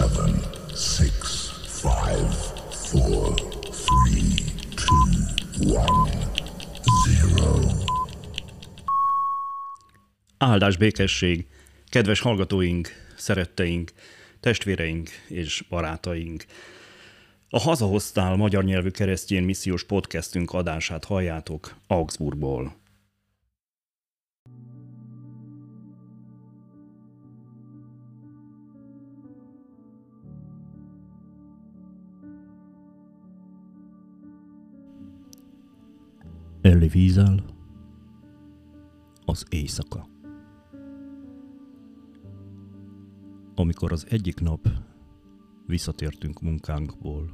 seven, six, five, four, three, two, one, zero. Áldás békesség! Kedves hallgatóink, szeretteink, testvéreink és barátaink! A Hazahoztál magyar nyelvű keresztjén missziós podcastünk adását halljátok Augsburgból. Elli vízzel az éjszaka. Amikor az egyik nap visszatértünk munkánkból,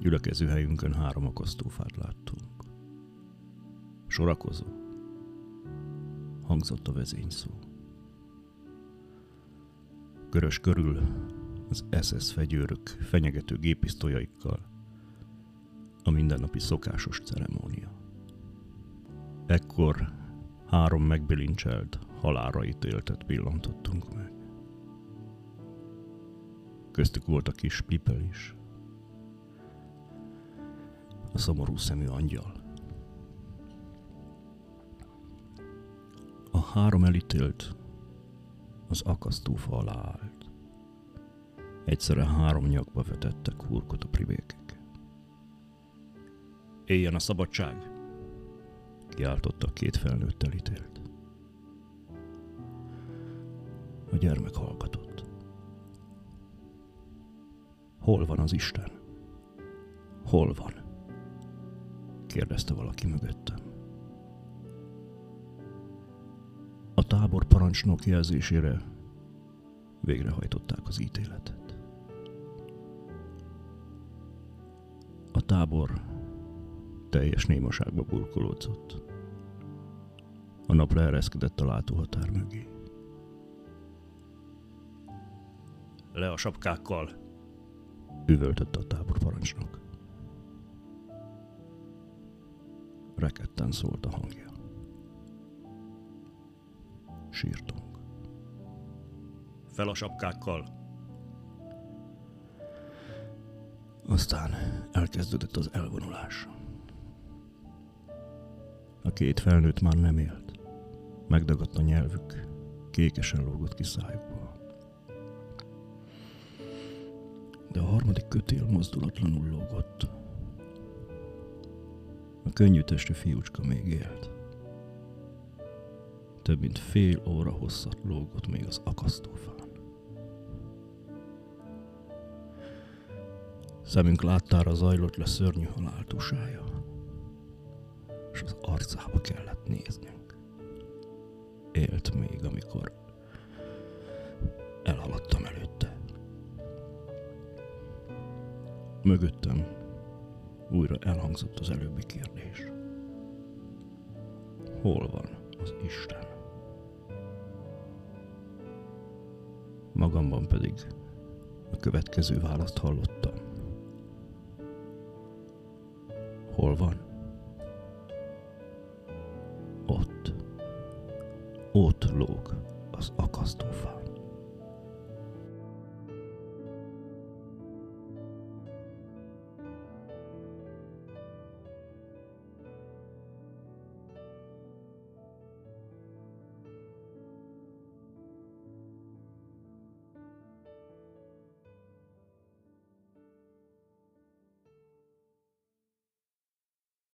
gyülekező helyünkön három akasztófát láttunk. Sorakozó. Hangzott a vezényszó. Körös körül az SS fegyőrök fenyegető gépisztolyaikkal a mindennapi szokásos ceremónia. Ekkor három megbilincselt, halára ítéltet pillantottunk meg. Köztük volt a kis Pipel is. A szomorú szemű angyal. A három elítélt az akasztófa alá állt. Egyszerre három nyakba vetettek hurkot a privékek. Éljen a szabadság! Kiáltotta a két felnőtt elítélt. A gyermek hallgatott. Hol van az Isten? Hol van? kérdezte valaki mögöttem. A tábor parancsnok jelzésére végrehajtották az ítéletet. A tábor teljes némaságba burkolódzott. A nap leereszkedett a látóhatár mögé. Le a sapkákkal! Üvöltött a táborparancsnok. Reketten szólt a hangja. Sírtunk. Fel a sapkákkal! Aztán elkezdődött az elvonulás. A két felnőtt már nem élt. Megdagadt a nyelvük, kékesen lógott ki szájukból. De a harmadik kötél mozdulatlanul lógott. A könnyű testű fiúcska még élt. Több mint fél óra hosszat lógott még az akasztófán. Szemünk láttára zajlott le szörnyű haláltusája és az arcába kellett néznünk. Élt még, amikor elhaladtam előtte. Mögöttem újra elhangzott az előbbi kérdés. Hol van az Isten? Magamban pedig a következő választ hallottam. Hol van? Ott. Lóg az akasztófán.